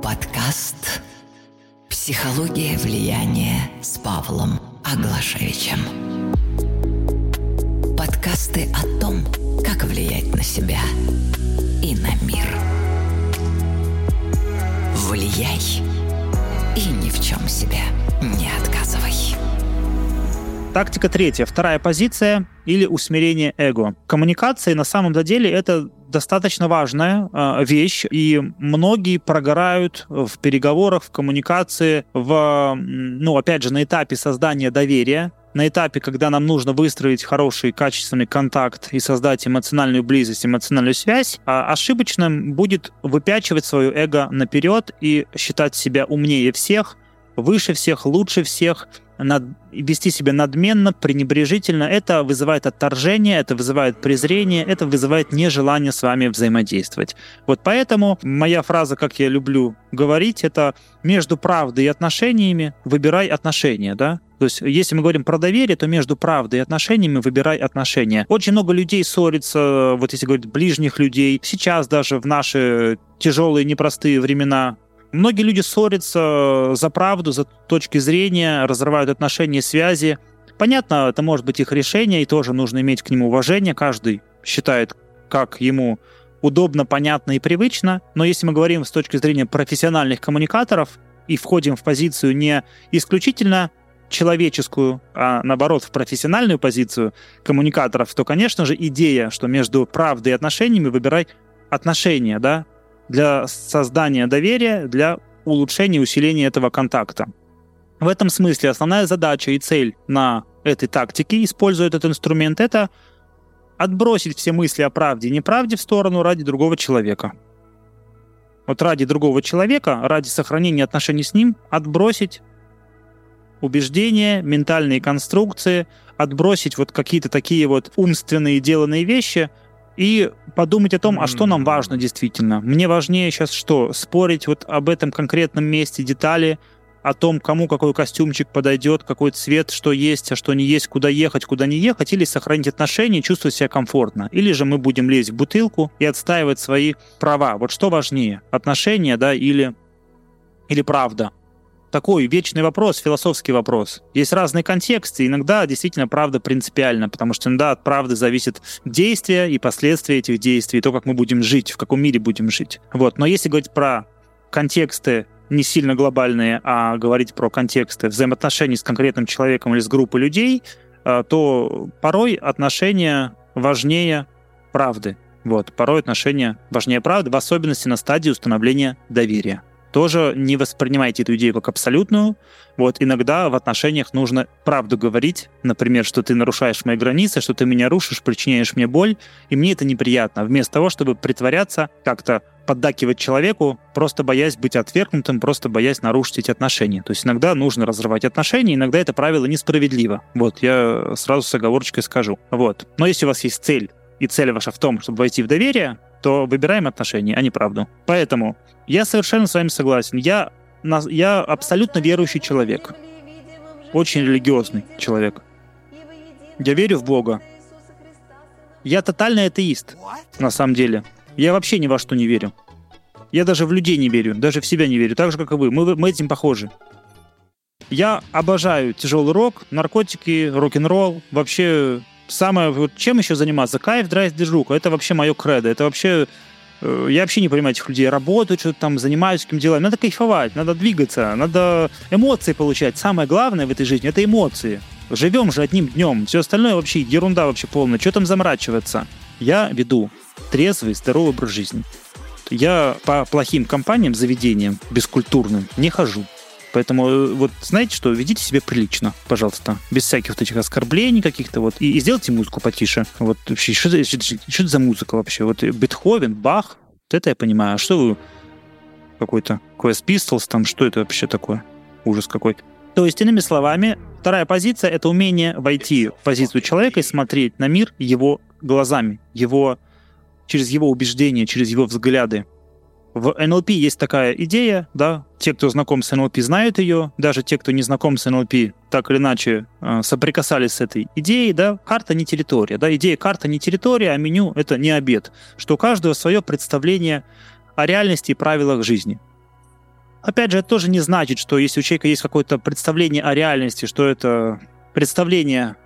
Подкаст «Психология влияния» с Павлом Аглашевичем. Подкасты о том, как влиять на себя и на мир. Влияй и ни в чем себе не отказывай. Тактика третья, вторая позиция или усмирение эго. Коммуникации на самом деле это достаточно важная э, вещь, и многие прогорают в переговорах, в коммуникации, в, ну, опять же, на этапе создания доверия, на этапе, когда нам нужно выстроить хороший, качественный контакт и создать эмоциональную близость, эмоциональную связь, а ошибочным будет выпячивать свое эго наперед и считать себя умнее всех, выше всех, лучше всех, над, вести себя надменно, пренебрежительно, это вызывает отторжение, это вызывает презрение, это вызывает нежелание с вами взаимодействовать. Вот поэтому моя фраза, как я люблю говорить, это между правдой и отношениями выбирай отношения, да? То есть, если мы говорим про доверие, то между правдой и отношениями выбирай отношения. Очень много людей ссорится, вот если говорить ближних людей, сейчас даже в наши тяжелые, непростые времена Многие люди ссорятся за правду, за точки зрения, разрывают отношения, связи. Понятно, это может быть их решение, и тоже нужно иметь к нему уважение. Каждый считает, как ему удобно, понятно и привычно. Но если мы говорим с точки зрения профессиональных коммуникаторов и входим в позицию не исключительно человеческую, а наоборот в профессиональную позицию коммуникаторов, то, конечно же, идея, что между правдой и отношениями выбирай отношения, да, для создания доверия, для улучшения и усиления этого контакта. В этом смысле основная задача и цель на этой тактике, используя этот инструмент, это отбросить все мысли о правде и неправде в сторону ради другого человека. Вот ради другого человека, ради сохранения отношений с ним, отбросить убеждения, ментальные конструкции, отбросить вот какие-то такие вот умственные деланные вещи – и подумать о том, а что нам важно действительно. Мне важнее сейчас что? Спорить вот об этом конкретном месте, детали, о том, кому какой костюмчик подойдет, какой цвет, что есть, а что не есть, куда ехать, куда не ехать, или сохранить отношения чувствовать себя комфортно. Или же мы будем лезть в бутылку и отстаивать свои права. Вот что важнее, отношения, да, или, или правда? Такой вечный вопрос, философский вопрос. Есть разные контексты. Иногда действительно правда принципиальна, потому что иногда от правды зависит действие и последствия этих действий, то, как мы будем жить, в каком мире будем жить. Вот. Но если говорить про контексты не сильно глобальные, а говорить про контексты взаимоотношений с конкретным человеком или с группой людей, э, то порой отношения важнее правды. Вот, порой отношения важнее правды, в особенности на стадии установления доверия тоже не воспринимайте эту идею как абсолютную. Вот иногда в отношениях нужно правду говорить, например, что ты нарушаешь мои границы, что ты меня рушишь, причиняешь мне боль, и мне это неприятно. Вместо того, чтобы притворяться, как-то поддакивать человеку, просто боясь быть отвергнутым, просто боясь нарушить эти отношения. То есть иногда нужно разрывать отношения, иногда это правило несправедливо. Вот, я сразу с оговорочкой скажу. Вот. Но если у вас есть цель, и цель ваша в том, чтобы войти в доверие, то выбираем отношения, а не правду. Поэтому я совершенно с вами согласен. Я, я абсолютно верующий человек. Очень религиозный человек. Я верю в Бога. Я тотальный атеист, на самом деле. Я вообще ни во что не верю. Я даже в людей не верю, даже в себя не верю, так же, как и вы. Мы, мы этим похожи. Я обожаю тяжелый рок, наркотики, рок-н-ролл, вообще самое, вот чем еще заниматься? Кайф, драйв, движуха. Это вообще мое кредо. Это вообще... Э, я вообще не понимаю этих людей. Работают, что-то там занимаются каким делом. Надо кайфовать, надо двигаться, надо эмоции получать. Самое главное в этой жизни — это эмоции. Живем же одним днем. Все остальное вообще ерунда вообще полная. Что там заморачиваться? Я веду трезвый, здоровый образ жизни. Я по плохим компаниям, заведениям, бескультурным не хожу. Поэтому э, вот знаете что, ведите себя прилично, пожалуйста, без всяких вот этих оскорблений каких-то вот, и, и сделайте музыку потише. Вот вообще, что, что, что, что это за музыка вообще? Вот Бетховен, Бах, вот это я понимаю. А что вы какой-то Quest Pistols, там что это вообще такое? Ужас какой. То есть, иными словами, вторая позиция — это умение войти в позицию человека и смотреть на мир его глазами, его, через его убеждения, через его взгляды. В NLP есть такая идея, да, те, кто знаком с NLP, знают ее, даже те, кто не знаком с NLP, так или иначе э, соприкасались с этой идеей, да, карта не территория, да, идея карта не территория, а меню — это не обед, что у каждого свое представление о реальности и правилах жизни. Опять же, это тоже не значит, что если у человека есть какое-то представление о реальности, что это представление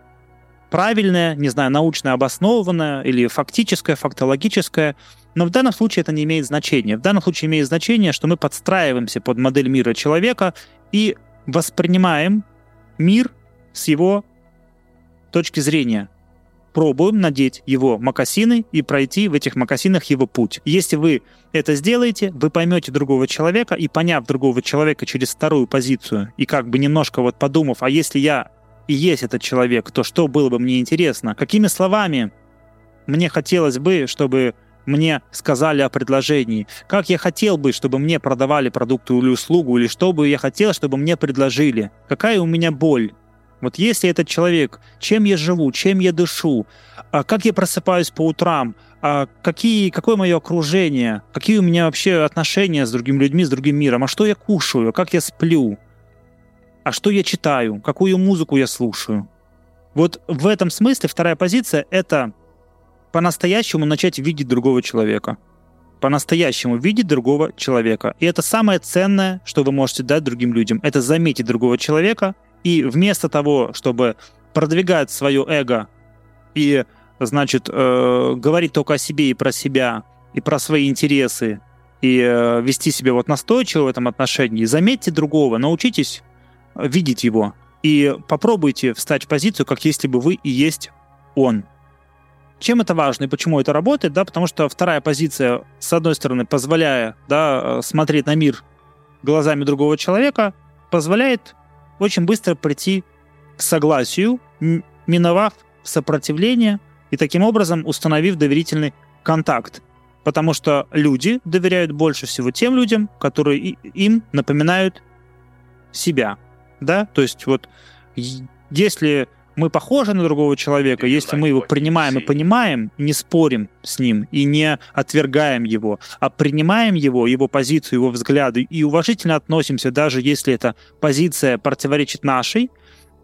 правильное, не знаю, научно обоснованное или фактическое, фактологическое, но в данном случае это не имеет значения. В данном случае имеет значение, что мы подстраиваемся под модель мира человека и воспринимаем мир с его точки зрения. Пробуем надеть его мокасины и пройти в этих мокасинах его путь. Если вы это сделаете, вы поймете другого человека, и поняв другого человека через вторую позицию, и как бы немножко вот подумав, а если я и есть этот человек, то что было бы мне интересно? Какими словами мне хотелось бы, чтобы мне сказали о предложении, как я хотел бы, чтобы мне продавали продукты или услугу, или что бы я хотел, чтобы мне предложили, какая у меня боль. Вот если этот человек, чем я живу, чем я дышу, а как я просыпаюсь по утрам, а какие, какое мое окружение, какие у меня вообще отношения с другими людьми, с другим миром, а что я кушаю, как я сплю, а что я читаю, какую музыку я слушаю. Вот в этом смысле вторая позиция — это по-настоящему начать видеть другого человека. По-настоящему видеть другого человека. И это самое ценное, что вы можете дать другим людям. Это заметить другого человека, и вместо того, чтобы продвигать свое эго и, значит, э, говорить только о себе и про себя, и про свои интересы, и э, вести себя вот настойчиво в этом отношении, заметьте другого, научитесь видеть его, и попробуйте встать в позицию, как если бы вы и есть он. Чем это важно и почему это работает? Да, потому что вторая позиция, с одной стороны, позволяя да, смотреть на мир глазами другого человека, позволяет очень быстро прийти к согласию, миновав сопротивление и таким образом установив доверительный контакт. Потому что люди доверяют больше всего тем людям, которые им напоминают себя. Да? То есть вот если мы похожи на другого человека, если мы его принимаем и понимаем, не спорим с ним и не отвергаем его, а принимаем его, его позицию, его взгляды и уважительно относимся, даже если эта позиция противоречит нашей,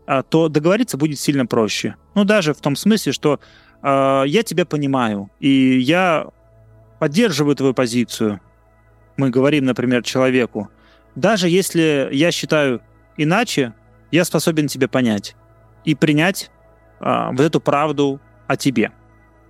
а, то договориться будет сильно проще. Ну, даже в том смысле, что э, я тебя понимаю, и я поддерживаю твою позицию. Мы говорим, например, человеку, даже если я считаю иначе, я способен тебя понять и принять а, вот эту правду о тебе.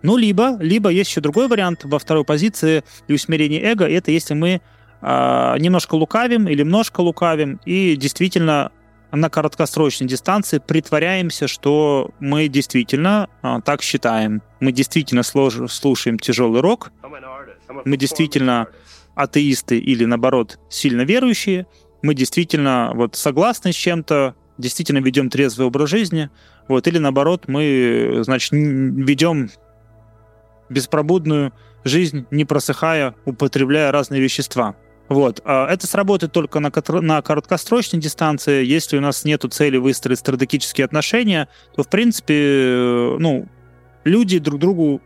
Ну, либо, либо есть еще другой вариант во второй позиции и усмирение эго, это если мы а, немножко лукавим или немножко лукавим и действительно на короткосрочной дистанции притворяемся, что мы действительно а, так считаем. Мы действительно слож... слушаем тяжелый рок, мы действительно атеисты или, наоборот, сильно верующие, мы действительно вот согласны с чем-то, действительно ведем трезвый образ жизни, вот, или наоборот, мы, значит, ведем беспробудную жизнь, не просыхая, употребляя разные вещества. Вот. А это сработает только на, на короткосрочной дистанции. Если у нас нет цели выстроить стратегические отношения, то, в принципе, ну, люди друг другу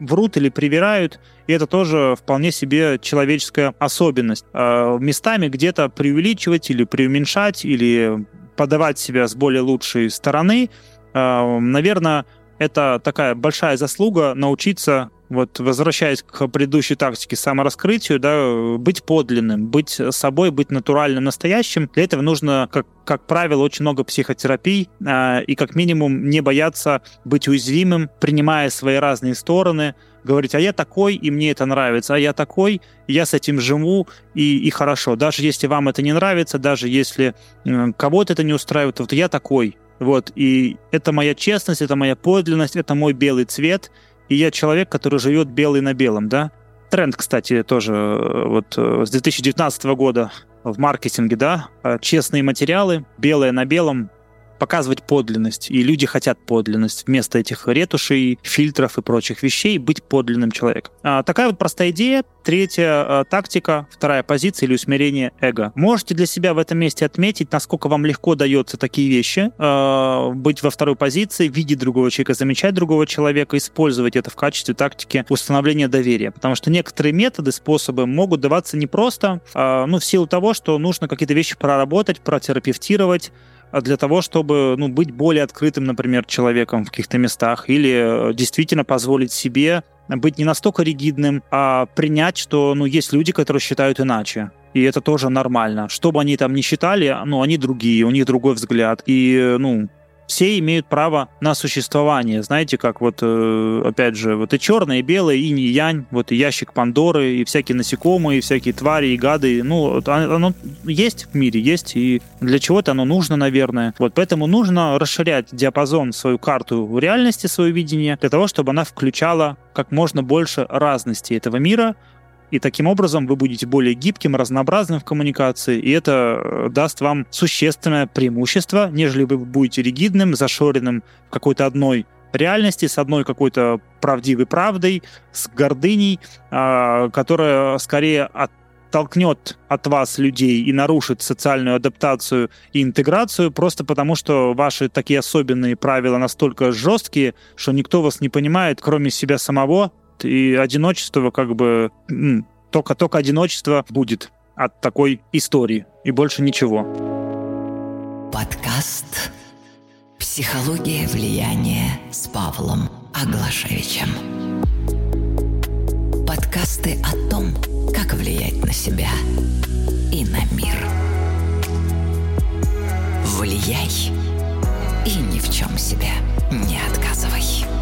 врут или привирают, и это тоже вполне себе человеческая особенность. А местами где-то преувеличивать или преуменьшать, или подавать себя с более лучшей стороны. А, Наверное, это такая большая заслуга научиться вот возвращаясь к предыдущей тактике самораскрытию, да, быть подлинным, быть собой, быть натуральным, настоящим. Для этого нужно, как, как правило, очень много психотерапий э, и как минимум не бояться быть уязвимым, принимая свои разные стороны, говорить, а я такой, и мне это нравится, а я такой, я с этим живу, и, и хорошо. Даже если вам это не нравится, даже если э, кого-то это не устраивает, вот я такой. Вот, и это моя честность, это моя подлинность, это мой белый цвет, и я человек, который живет белый на белом, да. Тренд, кстати, тоже э, вот э, с 2019 года в маркетинге, да, честные материалы, белое на белом, показывать подлинность. И люди хотят подлинность. Вместо этих ретушей, фильтров и прочих вещей быть подлинным человеком. А, такая вот простая идея. Третья а, тактика, вторая позиция или усмирение эго. Можете для себя в этом месте отметить, насколько вам легко дается такие вещи. А, быть во второй позиции, видеть другого человека, замечать другого человека, использовать это в качестве тактики установления доверия. Потому что некоторые методы, способы могут даваться не просто, а, ну, в силу того, что нужно какие-то вещи проработать, протерапевтировать, для того, чтобы ну, быть более открытым, например, человеком в каких-то местах, или э, действительно позволить себе быть не настолько ригидным, а принять, что ну, есть люди, которые считают иначе. И это тоже нормально. Что бы они там ни считали, ну, они другие, у них другой взгляд. И, ну, все имеют право на существование. Знаете, как вот, э, опять же, вот и черное, и белое, и не янь, вот и ящик Пандоры, и всякие насекомые, и всякие твари, и гады. Ну, оно есть в мире, есть, и для чего-то оно нужно, наверное. Вот поэтому нужно расширять диапазон, свою карту реальности, свое видение, для того, чтобы она включала как можно больше разности этого мира, и таким образом вы будете более гибким, разнообразным в коммуникации, и это э, даст вам существенное преимущество, нежели вы будете ригидным, зашоренным в какой-то одной реальности, с одной какой-то правдивой правдой, с гордыней, а, которая скорее оттолкнет от вас людей и нарушит социальную адаптацию и интеграцию, просто потому что ваши такие особенные правила настолько жесткие, что никто вас не понимает, кроме себя самого, и одиночество как бы только только одиночество будет от такой истории и больше ничего. Подкаст «Психология влияния» с Павлом Аглашевичем. Подкасты о том, как влиять на себя и на мир. Влияй и ни в чем себе не отказывай.